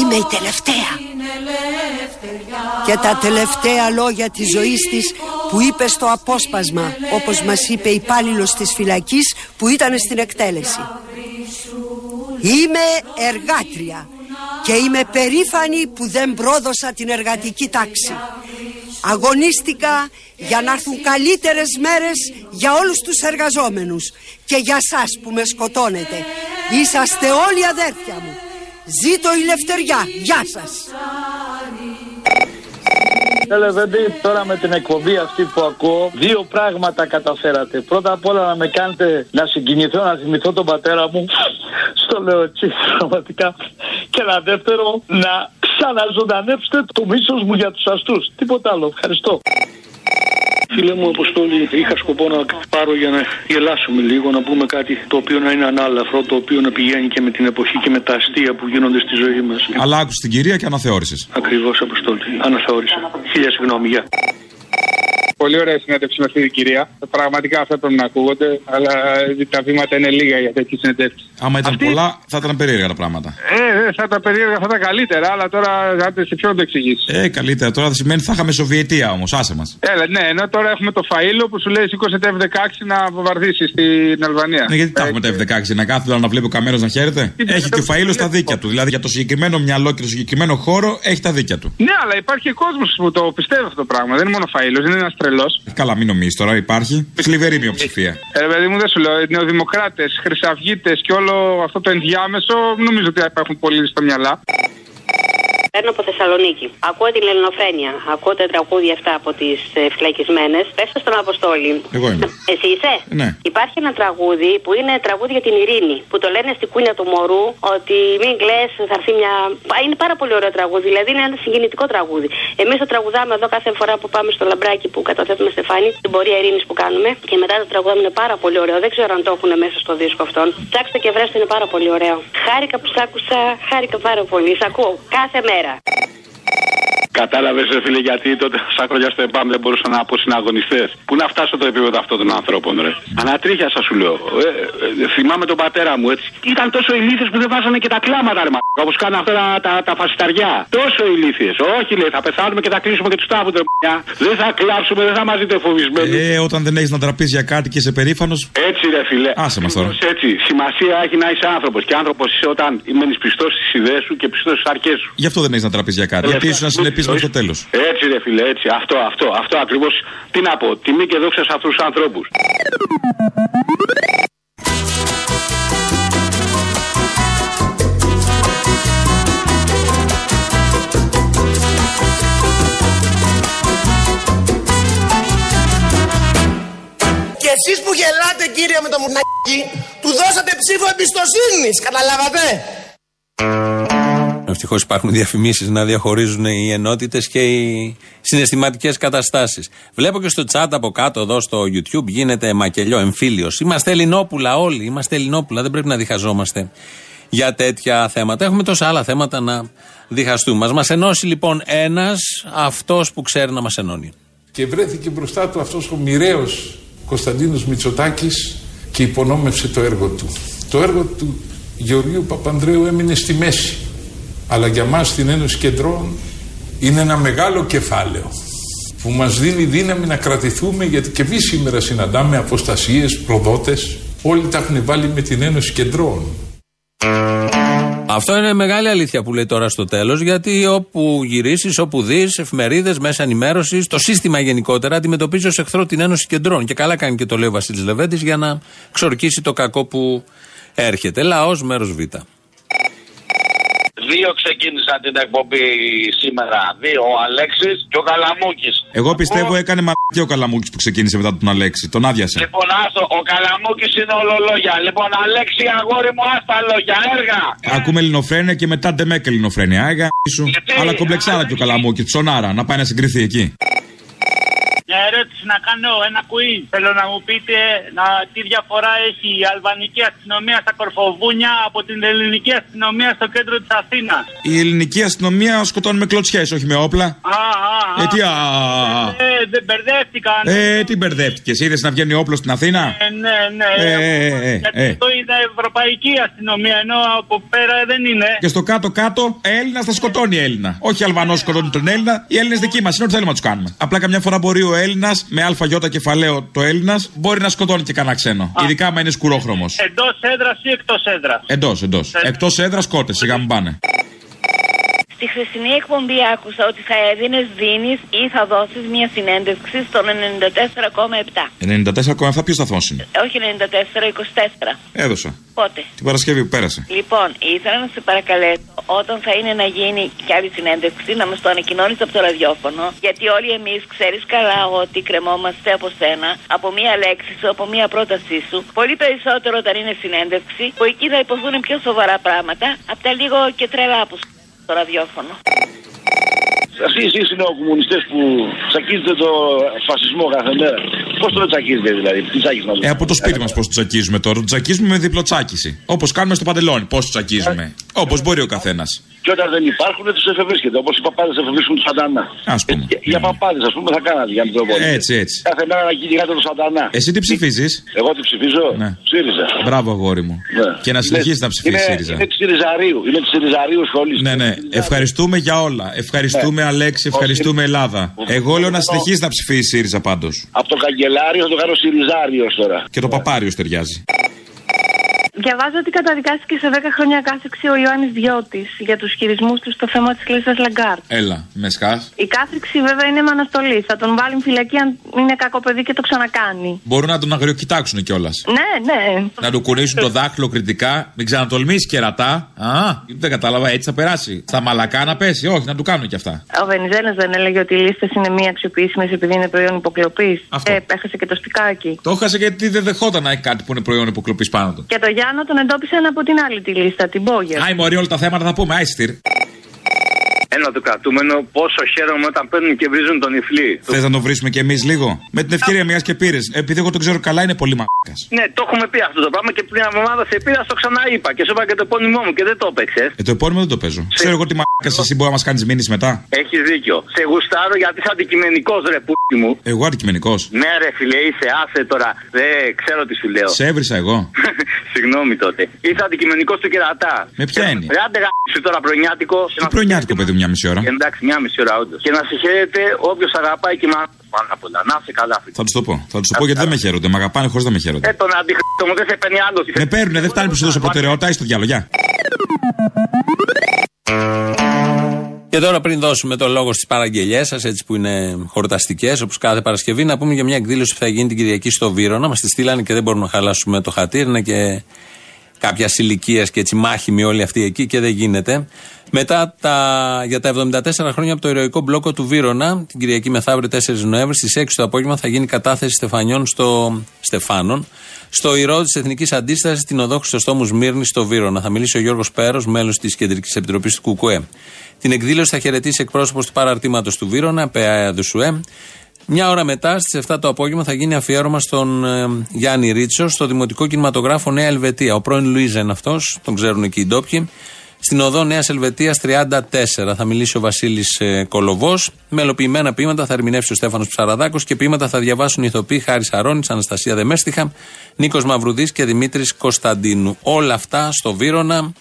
Είμαι η τελευταία. Και τα τελευταία λόγια της ζωής της που είπε στο απόσπασμα όπως μας είπε υπάλληλος της φυλακής που ήταν στην εκτέλεση. Είμαι εργάτρια και είμαι περήφανη που δεν πρόδωσα την εργατική τάξη. Αγωνίστηκα για να έρθουν καλύτερες μέρες για όλους τους εργαζόμενους και για σας που με σκοτώνετε. Είσαστε όλοι αδέρφια μου. Ζήτω η Λευτεριά. Γεια σας Λεβέντη, τώρα με την εκπομπή αυτή που ακούω, δύο πράγματα καταφέρατε. Πρώτα απ' όλα να με κάνετε να συγκινηθώ, να θυμηθώ τον πατέρα μου. Στο λέω έτσι, πραγματικά. Και ένα δεύτερο, να ξαναζωντανέψετε το μίσος μου για τους αστού. Τίποτα άλλο. Ευχαριστώ. Φίλε μου, Αποστόλη, είχα σκοπό να πάρω για να γελάσουμε λίγο, να πούμε κάτι το οποίο να είναι ανάλαφρο, το οποίο να πηγαίνει και με την εποχή και με τα αστεία που γίνονται στη ζωή μας. Αλλά άκουσε την κυρία και αναθεώρησες. Ακριβώς, Αποστόλη. Αναθεώρησα. Χίλια συγγνώμη, γεια. Πολύ ωραία συνέντευξη με αυτή την κυρία. Πραγματικά αυτά πρέπει να ακούγονται, αλλά τα βήματα είναι λίγα για τέτοιες συνέντευξη. Άμα ήταν αυτή... πολλά, θα ήταν περίεργα τα πράγματα. Ε, ε θα ήταν περίεργα, θα ήταν καλύτερα, αλλά τώρα θα σε ποιον το εξηγήσει. Ε, καλύτερα. Τώρα θα σημαίνει θα είχαμε Σοβιετία όμως, άσε μας. Έλα, ναι, ενώ τώρα έχουμε το φαίλο που σου λέει σήκωσε τα F16 να βομβαρδίσει στην Αλβανία. Ναι, γιατί τα έχουμε τα F16, να κάθεται να βλέπει ο καμένο να χαίρεται; Έχει και ο φαίλο στα δίκια του. Δηλαδή για το συγκεκριμένο μυαλό και το συγκεκριμένο χώρο έχει τα δίκια του. Ναι, αλλά υπάρχει κόσμος που το πιστεύει αυτό το πράγμα. Δεν είναι μόνο φαίλο, δεν είναι ένας τρελό. Καλά, μην νομίζεις τώρα, υπάρχει. Σλιβερή μειοψηφία. Ε, παιδί μου, δεν σου λέω. Νεοδημοκράτες, χρυσαυγίτες και όλο αυτό το ενδιάμεσο νομίζω ότι υπάρχουν πολύ στο μυαλά. Παίρνω από Θεσσαλονίκη. Ακούω την Ελληνοφρένεια. Ακούω τα τραγούδια αυτά από τις ε, φυλακισμένες. Πες στον Αποστόλη. Εγώ είμαι. Εσύ είσαι; Ναι. Υπάρχει ένα τραγούδι που είναι τραγούδι για την ειρήνη. Που το λένε στη κούνια του μωρού ότι μην κλε, θα έρθει μια. Είναι πάρα πολύ ωραίο τραγούδι. Δηλαδή είναι ένα συγκινητικό τραγούδι. Εμείς το τραγουδάμε εδώ κάθε φορά που πάμε στο λαμπράκι που καταθέτουμε στεφάνι, την πορεία ειρήνης που κάνουμε. Και μετά το τραγουδάμε είναι πάρα πολύ ωραίο. Δεν ξέρω αν το έχουν μέσα στο δίσκο αυτόν. Ψάξτε και βρέστε είναι πάρα πολύ ωραίο. Χάρηκα που σ' άκουσα, χάρηκα πάρα πολύ. Σ' ακούω κάθε μέρα. Rivera. Κατάλαβες, ρε φίλε, γιατί τότε σαν χρόνια στο ΕΠΑΜ δεν μπορούσαν να πω συναγωνιστέ. Πού να φτάσω το επίπεδο αυτών των ανθρώπων, ρε. Ανατρίχια σας σου λέω. Ε, ε, θυμάμαι τον πατέρα μου έτσι. Ήταν τόσο ηλίθιε που δεν βάζανε και τα κλάματα, ρε Όπως κάνουν αυτά τα, τα, τα φασισταριά. Τόσο ηλίθιες. Όχι, λέει, θα πεθάνουμε και θα κλείσουμε και τους τάφου, ρε Δεν θα κλάψουμε, δεν θα μας δείτε φοβισμένοι. Ε, όταν δεν έχεις να τραπεί για κάτι και είσαι περήφανος. Έτσι, ρε φίλε. Άσε μας τώρα. Έτσι. Σημασία έχει να είσαι άνθρωπος. Και άνθρωπος είσαι όταν μένει πιστό στις ιδέες σου και πιστό στις αρκέ σου. Γι' αυτό δεν έχεις να τραπεί για κάτι. Γιατί ήσουν συνεπεί μέχρι το τέλος. Έτσι, ρε φίλε, έτσι. Αυτό, αυτό, αυτό ακριβώς. Τι να πω. Τιμή και δόξα σε αυτούς τους ανθρώπους. Και εσείς που γελάτε κύριε με το μουνάκι, του δώσατε ψήφο εμπιστοσύνης, καταλάβατε; Ευτυχώ υπάρχουν διαφημίσεις να διαχωρίζουν οι ενότητες και οι συναισθηματικές καταστάσεις. Βλέπω και στο chat από κάτω εδώ στο YouTube γίνεται μακελιό, εμφύλιος. Είμαστε Ελληνόπουλα όλοι. Είμαστε Ελληνόπουλα. Δεν πρέπει να διχαζόμαστε για τέτοια θέματα. Έχουμε τόσα άλλα θέματα να διχαστούμε. Μας μας ενώσει λοιπόν ένας αυτός που ξέρει να μας ενώνει. Και βρέθηκε μπροστά του αυτός ο μοιραίος Κωνσταντίνος Μητσοτάκης και υπονόμευσε το έργο του. Το έργο του Γεωργίου Παπανδρέου έμεινε στη μέση αλλά για μας στην Ένωση Κεντρών είναι ένα μεγάλο κεφάλαιο που μας δίνει δύναμη να κρατηθούμε γιατί και εμείς σήμερα συναντάμε αποστασίες, προδότες όλοι τα έχουν βάλει με την Ένωση Κεντρών αυτό είναι μεγάλη αλήθεια που λέει τώρα στο τέλος, γιατί όπου γυρίσεις, όπου δεις, εφημερίδες, μέσα ενημέρωσης, το σύστημα γενικότερα αντιμετωπίζει ως εχθρό την Ένωση Κεντρών. Και καλά κάνει και το λέει ο Βασίλης Λεβέντης για να ξορκίσει το κακό που έρχεται. Λαός μέρος Β. Δύο ξεκίνησαν την εκπομπή σήμερα. Δύο, ο Αλέξης και ο Καλαμούκης. Εγώ πιστεύω έκανε και ο Καλαμούκης που ξεκίνησε μετά τον Αλέξη. Τον άδειασε. Λοιπόν, άστο, ο Καλαμούκης είναι ολολόγια. Λοιπόν, Αλέξη, αγόρι μου, άστα λόγια, έργα. Ακούμε ελληνοφρένια και μετά ντεμέκ ελληνοφρένια. Άγα, σου. Αλλά κομπλεξάρα και ο Καλαμούκης, ψωνάρα, να πάει να συγκριθεί εκεί. Μια ερώτηση να κάνω, ένα κουί. Θέλω να μου πείτε να, τι διαφορά έχει η αλβανική αστυνομία στα κορφοβούνια από την ελληνική αστυνομία στο κέντρο της Αθήνας; Η ελληνική αστυνομία σκοτώνει με κλωτσιές, όχι με όπλα. Α, α, Ε, τι α. Ε, δεν μπερδεύτηκαν. Ε, τι μπερδεύτηκες. Είδες να βγαίνει όπλο στην Αθήνα; Ε, ναι, ναι. Ε, ε, ε, Γιατί ε. αυτό είναι ευρωπαϊκή αστυνομία, ενώ από πέρα δεν είναι. Και στο κάτω-κάτω, Έλληνας θα σκοτώνει Έλληνα. Όχι Αλβανός σκοτώνει τον Έλληνα. Οι Έλληνες δικοί μας είναι ό,τι θέλουμε να τους κάνουμε. Απλά καμιά φορά μπορεί ο Έλληνας, με ΑΙ κεφαλαίο το Έλληνας, μπορεί να σκοτώνει και κανένα ξένο. Ειδικά άμα είναι σκουρόχρωμος. Εντός έδρας ή εκτός έδρας; Εντός, εντός. Εκτός έδρας κότε, σιγά μην πάνε. Στη χθεσινή εκπομπή άκουσα ότι θα έδινες, δίνεις ή θα δώσεις μια συνέντευξη στον 94,7. 94,7 ποιος σταθμό είναι. Ε, Όχι 94, 24. Έδωσα. Πότε; Την Παρασκευή που πέρασε. Λοιπόν, ήθελα να σε παρακαλέσω όταν θα είναι να γίνει κι άλλη συνέντευξη να μας το ανακοινώνεις από το ραδιόφωνο. Γιατί όλοι εμείς ξέρεις καλά ότι κρεμόμαστε από σένα, από μία λέξη σου, από μία πρότασή σου. Πολύ περισσότερο όταν είναι συνέντευξη, που εκεί θα υποθούν πιο σοβαρά πράγματα από τα λίγο και τρελά που στο ραδιόφωνο. Αυτοί εσείς είναι οι κομμουνιστές που τσακίζετε το φασισμό κάθε μέρα. Πώς το τσακίζετε δηλαδή, τι τσάκισμα Ε, από το σπίτι μας πώς το τσακίζουμε τώρα. Το τσακίζουμε με διπλοτσάκιση. Όπως κάνουμε στο παντελόνι. Πώς το τσακίζουμε. Όπως μπορεί ο καθένας. Και όταν δεν υπάρχουν, τους εφευρίσκεται. Όπως οι παπάδες εφευρίσκουν τους σαντανά. Α πούμε. Ε, για παπάδες, ας πούμε, θα κάνατε για τον πόλεμο. Έτσι, έτσι. Κάθε μέρα να κυνηγάτε τον σαντανά. Εσύ τι ψηφίζεις; Εγώ τι ψηφίζω; Ναι. ΣΥΡΙΖΑ. Μπράβο, αγόρι μου. Ναι. Και να συνεχίσει να ψηφίσει είναι, ΣΥΡΙΖΑ. Είναι της Σιριζαρίου. Είναι της Σιριζαρίου σχολής. Ναι, ναι. Ευχαριστούμε για όλα. Ευχαριστούμε, Αλέξη. Ευχαριστούμε, Ελλάδα. Εγώ λέω να συνεχίσει να ψηφίσει ΣΥΡΙΖΑ πάντως. Από το καγκελάριο θα το κάνω Συριζάριο τώρα. Και το παπάριος ταιριάζει. Διαβάζω ότι καταδικάστηκε σε 10 χρόνια κάθειρξη ο Ιωάννης Διώτης για τους χειρισμούς του στο θέμα της λίστα Λαγκάρντ. Έλα, με σκά. Η κάθειρξη βέβαια είναι με αναστολή. Θα τον βάλει φυλακή αν είναι κακό παιδί και το ξανακάνει. Μπορούν να τον αγριοκοιτάξουν κιόλας. Ναι, ναι. Να του κουνήσουν το δάχτυλο κριτικά. Μην ξανατολμήσει κερατά. Α, δεν κατάλαβα, έτσι θα περάσει. Στα μαλακά να πέσει. Όχι, να του κάνουν κι αυτά. Ο Βενιζέλος δεν έλεγε ότι οι λίστες είναι μη αξιοποιήσιμες επειδή είναι προϊόν υποκλοπής. Αυτό. Ε, έχασε και το σπικάκι. Το έχασε γιατί δεν δεχόταν να έχει κάτι που είναι προϊόν υποκλοπής πάνω του. Και το Γιάννο τον εντόπισαν από την άλλη τη λίστα, την Μπόγερ. Άι, μωρή, όλα τα θέματα θα πούμε. Άιστηρ. Ένα το κρατούμενο, πόσο χαίρομαι όταν παίρνουν και βρίζουν τον υφλή. Θες να το βρίσουμε κι εμείς λίγο; Με την ευκαιρία μιας και πήρες. Επειδή εγώ τον ξέρω καλά, είναι πολύ μακάκα. Ναι, το έχουμε πει αυτό το πράγμα και πριν από εβδομάδα σε πήρα, το ξαναείπα και σου είπα και το επώνυμό μου και δεν το έπαιξες. Ε, το επώνυμο δεν το παίζω. Ξέρω εγώ τι μακάκα εσύ μπορεί να μας κάνεις μήνυση μετά. Έχεις δίκιο. Σε γουστάρω γιατί είσαι αντικειμενικός ρε πούτι μου. Εγώ αντικειμενικός. Ναι, ρε φιλέ, είσαι άσε τώρα. Δεν ξέρω τι σου λέω. Σε έβρισα εγώ. Συγγνώμη τότε. Είσαι αντικειμενικός του κερατά. Με ποια έννοια. Ρε άντε γάμισε τώρα πρωινιάτικο. Τι πρωινιάτικο παιδί μια μισή ώρα; Εντάξει, μια μισή ώρα όντως. Και να συγχαίρεται όποιος αγαπάει και μα πάνω απ' όλα. Να είσαι καλά, φίλε. Θα τους το πω. Θα τους το πω γιατί δεν με χαίρονται. Μ' αγαπάνε χωρίς να με χαίρονται. Ε, τον αντιχρήστο μου δεν σε παίρνει άλλος. Με παίρνουνε, δεν φτάνει που σου δώσω προτεραιότητα. Είσαι στο διάλογο. Γεια. Και τώρα πριν δώσουμε το λόγο στις παραγγελίε σας, έτσι που είναι χορταστικές, όπως κάθε Παρασκευή, να πούμε για μια εκδήλωση που θα γίνει την Κυριακή στο Βύρονα. Μας τη στείλανε και δεν μπορούμε να χαλάσουμε το χατήρι. Είναι και κάποιας ηλικίας και έτσι μάχημοι όλοι αυτοί εκεί και δεν γίνεται. Μετά τα, για τα 74 χρόνια από το ηρωικό μπλόκο του Βύρονα, την Κυριακή μεθαύριο 4 Νοέμβρη, στις 6 το απόγευμα θα γίνει κατάθεση Στεφανιών στο, Στεφάνων στο ηρώο της Εθνικής Αντίστασης, την οδό Χρυσοστόμου Μύρνη στο Βύρονα. Θα μιλήσει ο Γιώργος Πέρος, μέλος της Κεντρικής Επιτροπής του ΚΚΕ. Την εκδήλωση θα χαιρετήσει εκπρόσωπος του παραρτήματος του Βύρονα, ΠΑΕ ΔΣΟΕ. Μια ώρα μετά, στις 7 το απόγευμα, θα γίνει αφιέρωμα στον ε, Γιάννη Ρίτσο στο Δημοτικό Κινηματογράφο Νέα Ελβετία. Ο πρώην Λουίζα είναι αυτός, τον ξέρουν εκεί οι ντόπιοι. Στην οδό Νέας Ελβετίας 34 θα μιλήσει ο Βασίλης ε, Κολοβός. Μελοποιημένα ποίηματα θα ερμηνεύσει ο Στέφανος Ψαραδάκος και ποίηματα θα διαβάσουν οι ηθοποιοί Χάρης Αρώνης, Αναστασία Δεμέστιχα, Νίκος Μαυρουδής και Δημήτρης Κωνσταντίνου. Όλα αυτά στο Βύρονα.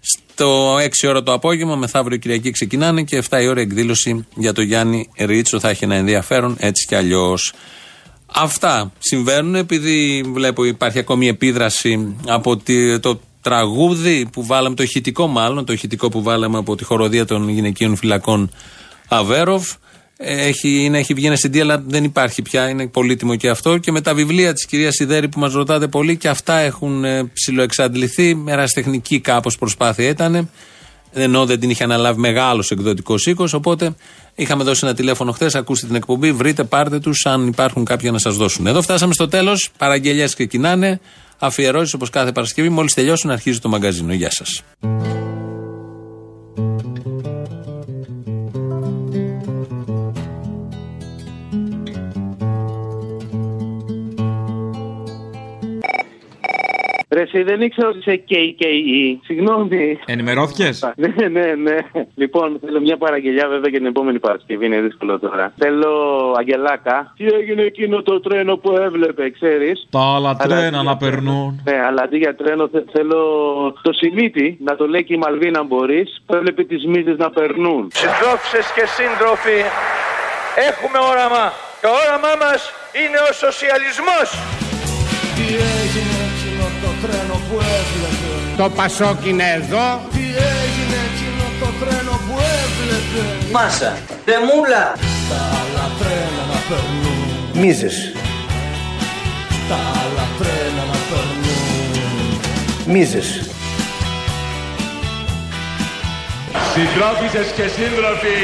Στο 6 ώρα το απόγευμα, μεθαύριο Κυριακή ξεκινάνε και 7 η ώρα εκδήλωση για το Γιάννη Ρίτσο. Θα έχει ένα ενδιαφέρον έτσι κι αλλιώς. Αυτά συμβαίνουν επειδή βλέπω υπάρχει ακόμη επίδραση από τη- το τραγούδι που βάλαμε, το ηχητικό μάλλον, το ηχητικό που βάλαμε από τη χοροδία των γυναικείων φυλακών Αβέροφ. Έχει, είναι, έχει βγει ένα CD, αλλά δεν υπάρχει πια. Είναι πολύτιμο και αυτό. Και με τα βιβλία της κυρίας Σιδέρη που μας ρωτάτε πολύ, και αυτά έχουν ε, ψηλοεξαντληθεί. Εραστεχνική κάπως προσπάθεια ήταν. Ενώ δεν την είχε αναλάβει μεγάλος εκδοτικός οίκος. Οπότε είχαμε δώσει ένα τηλέφωνο χθες. Ακούστε την εκπομπή, βρείτε, πάρτε τους, αν υπάρχουν κάποια να σας δώσουν. Εδώ φτάσαμε στο τέλος. Παραγγελίε ξεκινάνε. Αφιερώσεις όπως κάθε Παρασκευή. Μόλις τελειώσουν, αρχίζει το μαγκαζίνο. Γεια σας. Ρε, εσύ δεν ήξερα ότι είσαι KKE. Συγγνώμη. Ενημερώθηκες; ναι, ναι, ναι. Λοιπόν, θέλω μια παραγγελιά βέβαια για την επόμενη Παρασκευή. Είναι δύσκολο τώρα. Θέλω Αγγελάκα. Τι έγινε εκείνο το τρένο που έβλεπε, ξέρεις; Τα άλλα τρένα να περνούν. Ναι, αλλά αντί για τρένο θε- θέλω το Σιμίτι να το λέει και η Μαλβίνα αν μπορείς. Που έβλεπε τις μύτες να περνούν. Συντρόφισσες και σύντροφοι, έχουμε όραμα. Το όραμά μας είναι ο σοσιαλισμός. Τι έγινε; εκείνο το τρένο που έβλεπε Το Πασόκ είναι εδώ. Τι έγινε εκείνο το τρένο που έβλεπε Μάσα, δεμούλα. Τα άλλα τρένα να περνούν Μίζες. Τα άλλα τρένα να περνούν Μίζες. Συντρόφισσες και σύντροφοι,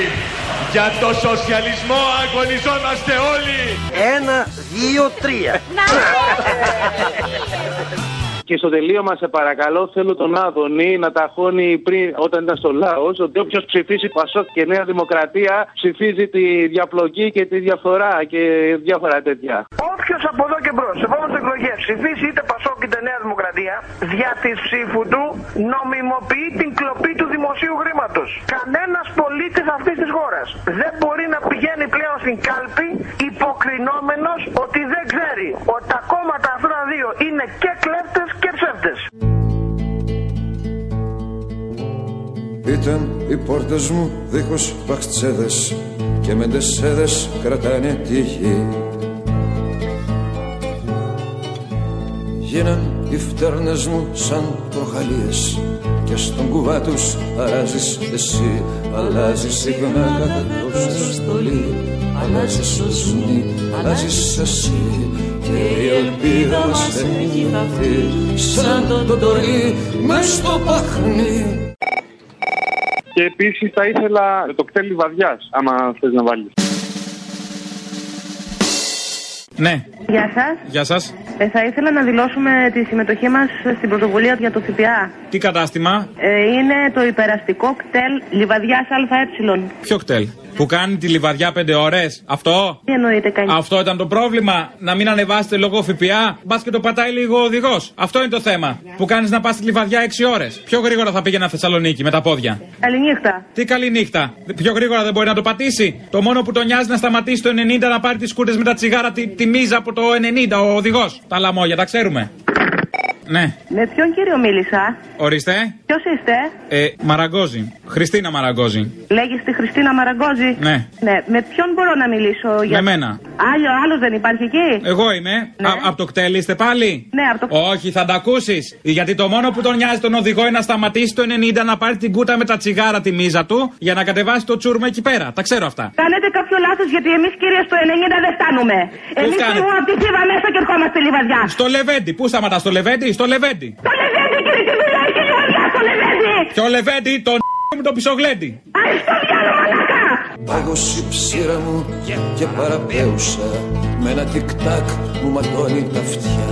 για το σοσιαλισμό αγωνιζόμαστε όλοι. Ένα, δύο, τρία. Και στο τελείωμα, σε παρακαλώ, θέλω τον Άδωνη να ταχώνει πριν, όταν ήταν στο λαός, ότι όποιος ψηφίσει Πασόκ και Νέα Δημοκρατία ψηφίζει τη διαπλοκή και τη διαφθορά και διάφορα τέτοια. Όποιος από εδώ και μπρος, σε επόμενες εκλογές ψηφίσει είτε Πασόκ είτε Νέα Δημοκρατία δια της ψήφου του νομιμοποιεί την κλοπή του δημοσίου χρήματος. Κανένας πολίτης αυτής της χώρας δεν μπορεί να πηγαίνει πλέον στην κάλπη υποκρινόμενος ότι δεν ξέρει ότι τα κόμματα αυτά τα δύο είναι και κλέπτες και ψεύτες. Ήταν οι πόρτες μου δίχως βαχτσέδες και μεντεσέδες κρατάνε τη γη Γίναν οι φτέρνες μου σαν προχαλίες και στον κουβά τους αλλάζεις εσύ αλλάζεις συχνά κάθε τόσο στολή αλλάζεις ως ζουνί, αλλάζεις εσύ και η ελπίδα μας δεν έχει χαθεί σαν το τοτορί μες στο παχνί Και επίσης θα ήθελα το κτέλ βαδιάς, άμα θες να βάλεις. Ναι, Γεια σας. γεια σας. Ε, θα ήθελα να δηλώσουμε τη συμμετοχή μας στην πρωτοβουλία για το ΦΠΑ. Τι κατάστημα, Ε, είναι το υπεραστικό κτέλ Λιβαδιάς ΑΕ. ποιο κτέλ; Που κάνει τη λιβαδιά πέντε ώρες. Αυτό; Τι εννοείται κάνει. Αυτό ήταν το πρόβλημα. Να μην ανεβάσετε λόγω ΦΠΑ. Μπας και το πατάει λίγο ο οδηγός. Αυτό είναι το θέμα. Που κάνεις να πας στη λιβαδιά 6 ώρες. Πιο γρήγορα θα πήγαινα Θεσσαλονίκη με τα πόδια. Καληνύχτα. Τι καλή νύχτα. Πιο γρήγορα δεν μπορεί να το πατήσει. Το μόνο που τον νοιάζει να σταματήσει το 90 να πάρει τις κούρτες με τα τσιγάρα τη, τη μίζα από το 90 ο οδηγός. Τα λαμόγια, τα ξέρουμε. Ναι, Με ποιον κύριο μίλησα; ορίστε. Ποιος είστε; Ε, Μαραγκόζη. Χριστίνα Μαραγκόζη. Λέγεις τη Χριστίνα Μαραγκόζη; Ναι. Ναι. Με ποιον μπορώ να μιλήσω για. Με μένα. Άλλο, άλλος δεν υπάρχει εκεί; Εγώ είμαι. Από το κτέλ είστε πάλι; Ναι, από το Όχι, θα τα ακούσεις. Γιατί το μόνο που τον νοιάζει τον οδηγό είναι να σταματήσει το 90 να πάρει την κούτα με τα τσιγάρα τη μίζα του για να κατεβάσει το τσούρμα εκεί πέρα. Τα ξέρω αυτά. Κάνετε κάποιο λάθος γιατί εμείς κύριε στο 90 δεν φτάνουμε. Εμείς κάνετε; φύγουμε από τη φίβα μέσα και ερχόμαστε λιβαδιά. Στο Λεβέντι. Πού σταματάς, στο Λεβέντι, στο Λεβέντι. Το λεβέντι κύριε, τι δουλειά έχει η λιβαδιά στο λεβέντι. Ποιο Λεβέντι, τον μου το πισογλέντι. Στο διάλο μαλάκα. Πάγωσε η ψήρα μου και παραπέουσα Με ένα τικ-τακ μου ματώνει τα αυτιά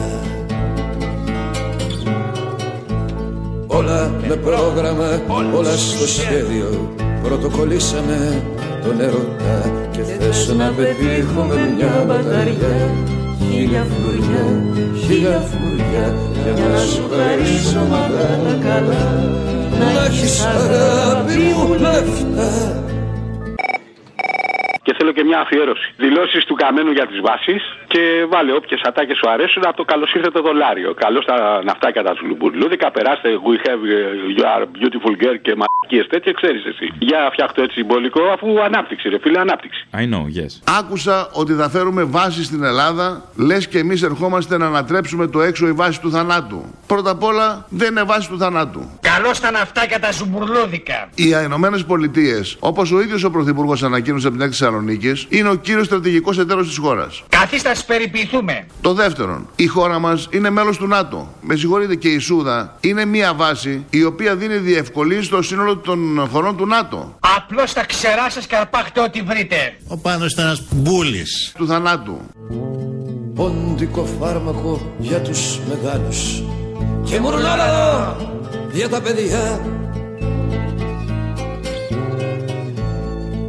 Όλα με πρόγραμμα, όλα στο σχέδιο Πρωτοκολλήσαμε τον ερωτά Και θες να πετύχουμε μια μπαταριά Χίλια φλουριά, χίλια φλουριά Για να σου χαρίσω μαγάλα καλά. Να έχεις αγάπη μου λεφτά. Και θέλω και μια αφιέρωση. Δηλώσεις του Καμένου για τις βάσεις και βάλε όποιες ατάκες σου αρέσουν από το καλώς ήρθε το δολάριο. Καλώς τα ναυτάκια τα ζουλουμπουρλούδικα, περάστε we have uh, you are beautiful girl και μαλακίες τέτοια, ξέρεις εσύ. Για φτιάχτω έτσι συμπολικό αφού ανάπτυξη, ρε φίλε, ανάπτυξη. I know, yes. Άκουσα ότι θα φέρουμε βάση στην Ελλάδα, λες και εμείς ερχόμαστε να ανατρέψουμε το έξω η βάση του θανάτου. Πρώτα απ' όλα δεν είναι βάση του θανάτου. Καλώς τα ναυτάκια τα ζουμπουρλούδικα. Οι Ηνωμένες Πολιτείες, όπως ο ίδιος ο Πρωθυπουργός ανακοίνωσε από την έκθεση Θεσσαλονίκης, είναι ο κύριος στρατηγικός εταίρος της χώρας. Καθίστε να περιποιηθούμε. Το δεύτερον, η χώρα μας είναι μέλος του ΝΑΤΟ. Με συγχωρείτε και η Σούδα είναι μια βάση η οποία δίνει διευκολύνσει στο σύνολο των χωρών του ΝΑΤΟ. Απλώς τα ξερά σα και αρπάχτε ό,τι βρείτε. Ο Πάνος ήταν ένας μπούλης. Του θανάτου. Πόντικο φάρμακο για τους μεγάλους Και μουρλάρα για τα παιδιά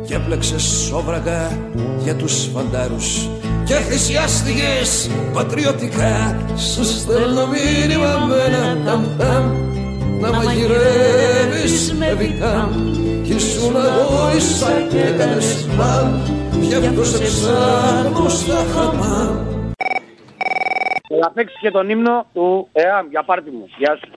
Και έπλεξες σόβρακα για τους φαντάρους Και θυσιάστηκες πατριωτικά. Σου στέλνω μήνυμα με ένα ταμ-ταμ Να μαγειρεύεις με βιτάμ Κι ήσουν αγόησα και έκανες μπαμ Γι' αυτός σε ψάχνω στα χαμάμ Θα παίξεις και τον ύμνο του ΕΑΜ. Για πάρτι μου. Γεια σου.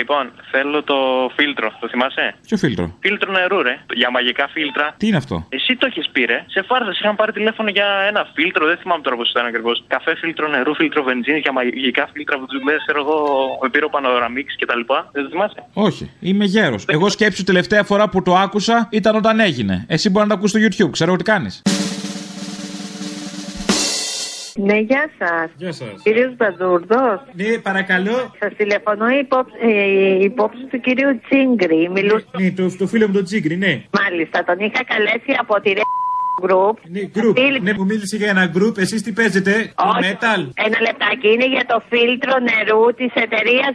Λοιπόν, θέλω το φίλτρο, το θυμάσαι; Ποιο φίλτρο; Φίλτρο νερού, ρε. Για μαγικά φίλτρα. Τι είναι αυτό; Εσύ το έχεις πει, ρε. Σε φάρδες είχαν πάρει τηλέφωνο για ένα φίλτρο, δεν θυμάμαι τώρα πώς ήταν ακριβώς. Καφέ, φίλτρο νερού, φίλτρο βενζίνης για μαγικά φίλτρα που τους λέει, ξέρω εγώ, με πήρε ο Πανοραμίξ και τα λοιπά. Δεν το θυμάσαι; Όχι, είμαι γέρος. Εγώ σκέψου τελευταία φορά που το άκουσα ήταν όταν έγινε. Εσύ μπορεί να το ακούσει στο YouTube, ξέρω τι κάνεις. Ναι, γεια σας. Γεια σας. Κύριο Μπαζούρδο. Ναι, παρακαλώ. Σας τηλεφωνώ η υπόψη, ε, η υπόψη του κυρίου Τσίγκρι. Μιλούσε. Ναι, το, το φίλο μου τον Τσίγκρι, ναι. Μάλιστα, τον είχα καλέσει από τη Ρε Group. Ναι, group. Ναι, μου μίλησε για ένα group. Εσείς τι παίζετε, το metal. Ένα λεπτάκι είναι για το φίλτρο νερού της εταιρείας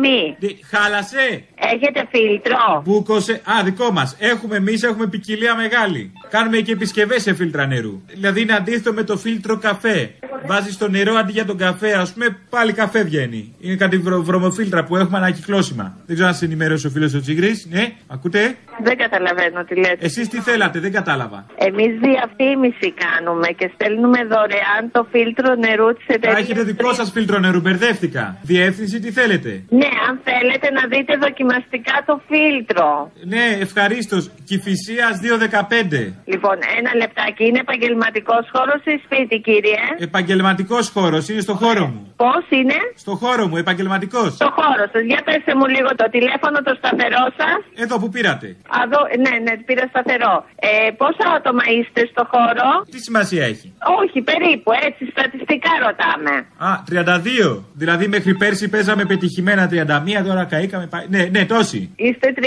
μη. Χάλασε; Έχετε φίλτρο. Μπούκοσε. Α, δικό μας. Έχουμε εμείς, έχουμε ποικιλία μεγάλη. Κάνουμε και επισκευές σε φίλτρα νερού. Δηλαδή είναι αντίθετο με το φίλτρο καφέ. Βάζεις το νερό αντί για τον καφέ, ας πούμε, πάλι καφέ βγαίνει. Είναι κάτι βρο, βρωμοφίλτρα που έχουμε ανακυκλώσιμα. Δεν ξέρω αν σε ενημέρωσε ο φίλος ο Τσίγκρι. Ναι, ακούτε; Δεν καταλαβαίνω τι λέτε. Εσείς τι θέλατε, δεν κατάλαβα. Εμείς διαφήμιση κάνουμε και στέλνουμε δωρεάν το φίλτρο νερού τη εταιρεία. Α, έχετε δικό σας φίλτρο νερού, μπερδεύτηκα. Διεύθυνση τι θέλετε; Ναι, αν θέλετε να δείτε δοκιμαστικά το φίλτρο. Ναι, ευχαρίστως. Κυφυσίας 215. Λοιπόν, ένα λεπτάκι. Είναι επαγγελματικός χώρος ή σπίτι, κύριε; Επαγγελματικός χώρος, είναι στο χώρο μου. Πώς είναι; Στο χώρο μου, επαγγελματικός. Στο χώρο σας. Για πέστε μου λίγο το τηλέφωνο, το σταθερό σας. Εδώ που πήρατε. Αδώ, ναι, ναι, πήρα σταθερό. Ε, πόσα άτομα είστε στο χώρο; Τι σημασία έχει; Όχι, περίπου, έτσι, στατιστικά ρωτάμε. Α, 32. Δηλαδή μέχρι πέρσι παίζαμε πετυχημένα 31, τώρα καήκαμε. Ναι, ναι, τόσοι. Είστε 32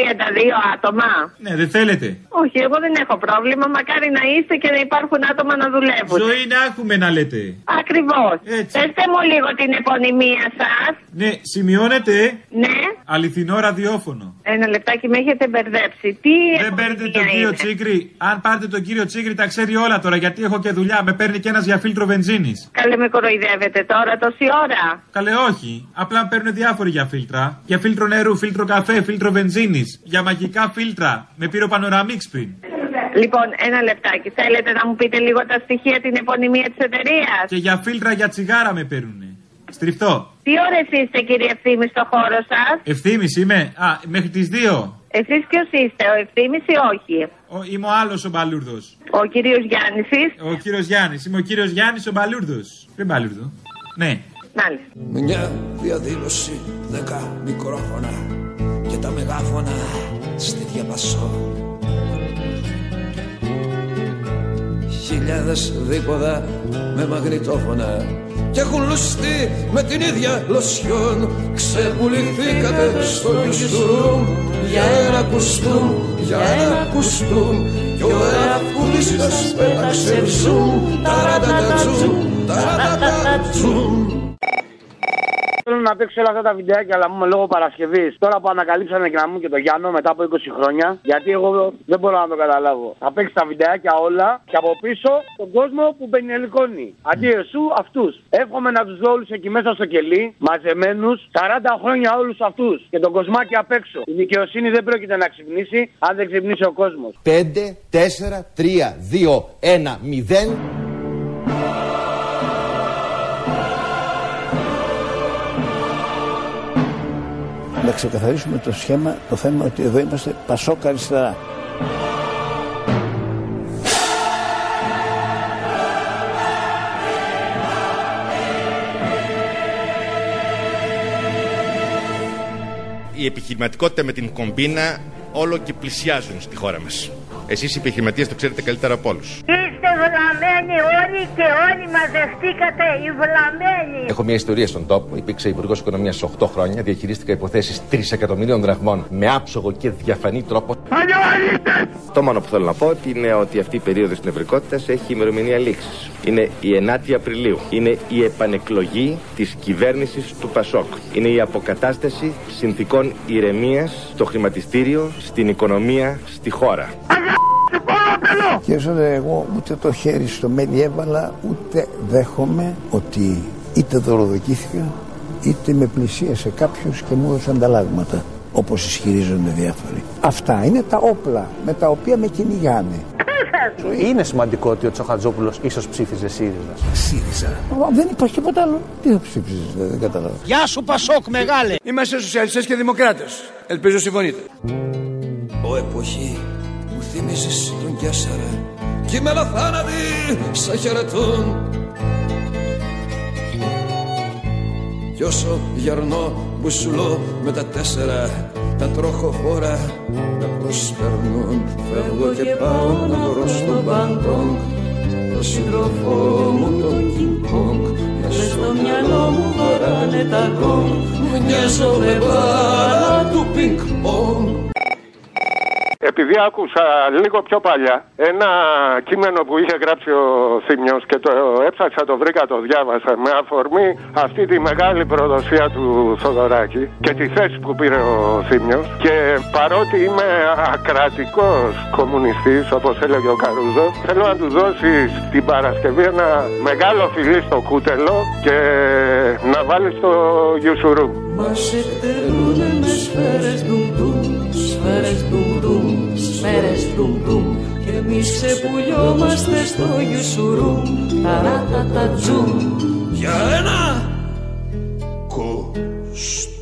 άτομα; Ναι, δεν θέλετε. Όχι, εγώ δεν έχω πρόβλημα. Μακάρι να είστε και να υπάρχουν άτομα να δουλεύουν. Ζωή να έχουμε να λέτε. Ακριβώς. Πετε μου λίγο την επωνυμία σας. Ναι, σημειώνετε. Ναι. Αληθινό ραδιόφωνο. Ένα λεπτάκι με έχετε μπερδέψει. Τι Δεν παίρνετε τον κύριο Τσίγκρι. Αν πάρετε τον κύριο Τσίγκρι, τα ξέρει όλα τώρα γιατί έχω και δουλειά. Με παίρνει και ένας για φίλτρο βενζίνης. Καλέ με κοροϊδεύετε τώρα τόση ώρα. Καλέ, όχι. Απλά παίρνουν διάφοροι για φίλτρα. Για φίλτρο νερού, φίλτρο καφέ, φίλτρο βενζίνης. Για μαγικά φίλτρα. Με πήρε ο πανοραμίξ πριν. Λοιπόν, ένα λεπτάκι. Θέλετε να μου πείτε λίγο τα στοιχεία, την επωνυμία της εταιρείας; Και για φίλτρα για τσιγάρα με παίρνουνε. Στριφτό. Τι ώρες είστε, κύριε Ευθύμη, στο χώρο σας; Ευθύμης είμαι. Α, μέχρι τις 2. Εσείς ποιος είστε, ο Ευθύμης ή όχι; Ο, είμαι ο άλλος ο Μπαλούρδος. Ο κύριος Γιάννη. Ο κύριος Γιάννης. Είμαι ο κύριος Γιάννης ο Μπαλούρδος. Δεν Μπαλούρδο. Ναι. Μάλιστα. Μια διαδήλωση, δέκα μικρόφωνα και τα μεγάφωνα στη διαπασό. Χιλιάδες δίποδα με μαγνητόφωνα και έχουν λουστεί με την ίδια λοσιόν. Ξεπουληθήκατε στο νιουστούμ για ένα κουστούμ, για ένα κουστούμ. Κι ο εραφούλης σας πέταξε ψούμ, ταρατατατζούμ, ταρατατατζούμ Θέλω να παίξω όλα αυτά τα βιντεάκια, αλλά μου είμαι λόγω Παρασκευής. Τώρα που ανακαλύψανε και να μου και το Γιάννο μετά από 20 χρόνια, γιατί εγώ δεν μπορώ να το καταλάβω. Θα παίξει τα βιντεάκια όλα και από πίσω τον κόσμο που πενιελικώνει. Αντί εσού, αυτούς. Εύχομαι να τους δω όλους εκεί μέσα στο κελί, μαζεμένους, 40 χρόνια όλους αυτούς. Και τον κοσμάκι απ' έξω. Η δικαιοσύνη δεν πρόκειται να ξυπνήσει αν δεν ξυπνήσει ο κόσμος. 5, 4, 3, 2, 1, 0. Να ξεκαθαρίσουμε το σχέμα, το θέμα ότι εδώ είμαστε πασόκα αριστερά. Η επιχειρηματικότητα με την κομπίνα όλο και πλησιάζουν στη χώρα μας. Εσείς οι επιχειρηματίες το ξέρετε καλύτερα από όλους. Είστε βλαμμένοι όλοι και όλοι μαζευτήκατε οι βλαμμένοι. Έχω μια ιστορία στον τόπο. Υπήρξε υπουργός Οικονομίας 8 χρόνια. Διαχειρίστηκα υποθέσεις 3 εκατομμυρίων δραχμών με άψογο και διαφανή τρόπο. Το μόνο που θέλω να πω είναι ότι αυτή η περίοδος της νευρικότητας έχει ημερομηνία λήξης. Είναι η 9η Απριλίου. Είναι η επανεκλογή της κυβέρνησης του Πασόκ. Είναι η αποκατάσταση συνθηκών ηρεμίας στο χρηματιστήριο, στην οικονομία, στη χώρα. Και Σόδερ, εγώ ούτε το χέρι στο μέλι έβαλα, ούτε δέχομαι ότι είτε δωροδοκήθηκα, είτε με πλησίασε κάποιος και μου έδωσε ανταλλάγματα. Όπως ισχυρίζονται διάφοροι. Αυτά είναι τα όπλα με τα οποία με κυνηγάνε. Είναι σημαντικό ότι ο Τσοχατζόπουλος ίσως ψήφιζε ΣΥΡΙΖΑ. ΣΥΡΙΖΑ. Δεν υπάρχει τίποτα άλλο. Τι θα ψήφιζες, δεν κατάλαβα. Γεια σου Πασόκ μεγάλε. Είμαστε σοσιαλιστές και δημοκράτες. Ελπίζω συμφωνείτε. Ο εποχή μου θυμίζεις τον Κιάσαρα κι οι μελοθάνατοι σε χαιρετούν. Κι όσο γερνώ μπουσουλώ με τα τέσσερα τα τροχοφόρα με προσπερνούν. Φεύγω και πάω να βρω στον Μπαντόγκ το σύντροφό μου το King Kong Μες στο μυαλό μου βαράνε τα γκong Μου νοιάζω με μπάλα του πινκ πονγκ επειδή άκουσα λίγο πιο παλιά ένα κείμενο που είχε γράψει ο Θήμιος και το έψαξα, το βρήκα, το διάβασα με αφορμή αυτή τη μεγάλη προδοσία του Θοδωράκη και τη θέση που πήρε ο Θήμιος. Και παρότι είμαι ακρατικός κομμουνιστής, όπως έλεγε ο Καρούζος, θέλω να του δώσεις την Παρασκευή ένα μεγάλο φιλί στο κούτελο και να βάλεις στο Γιουσουρού. Μα εκτελούνε με σφαίρες ντουμ σφαίρες ντουμ σφαίρες ντουμ και εμείς ξεπουλιόμαστε στο γιουσουρού ταράτα τζουμ. Για ένα κοστούμ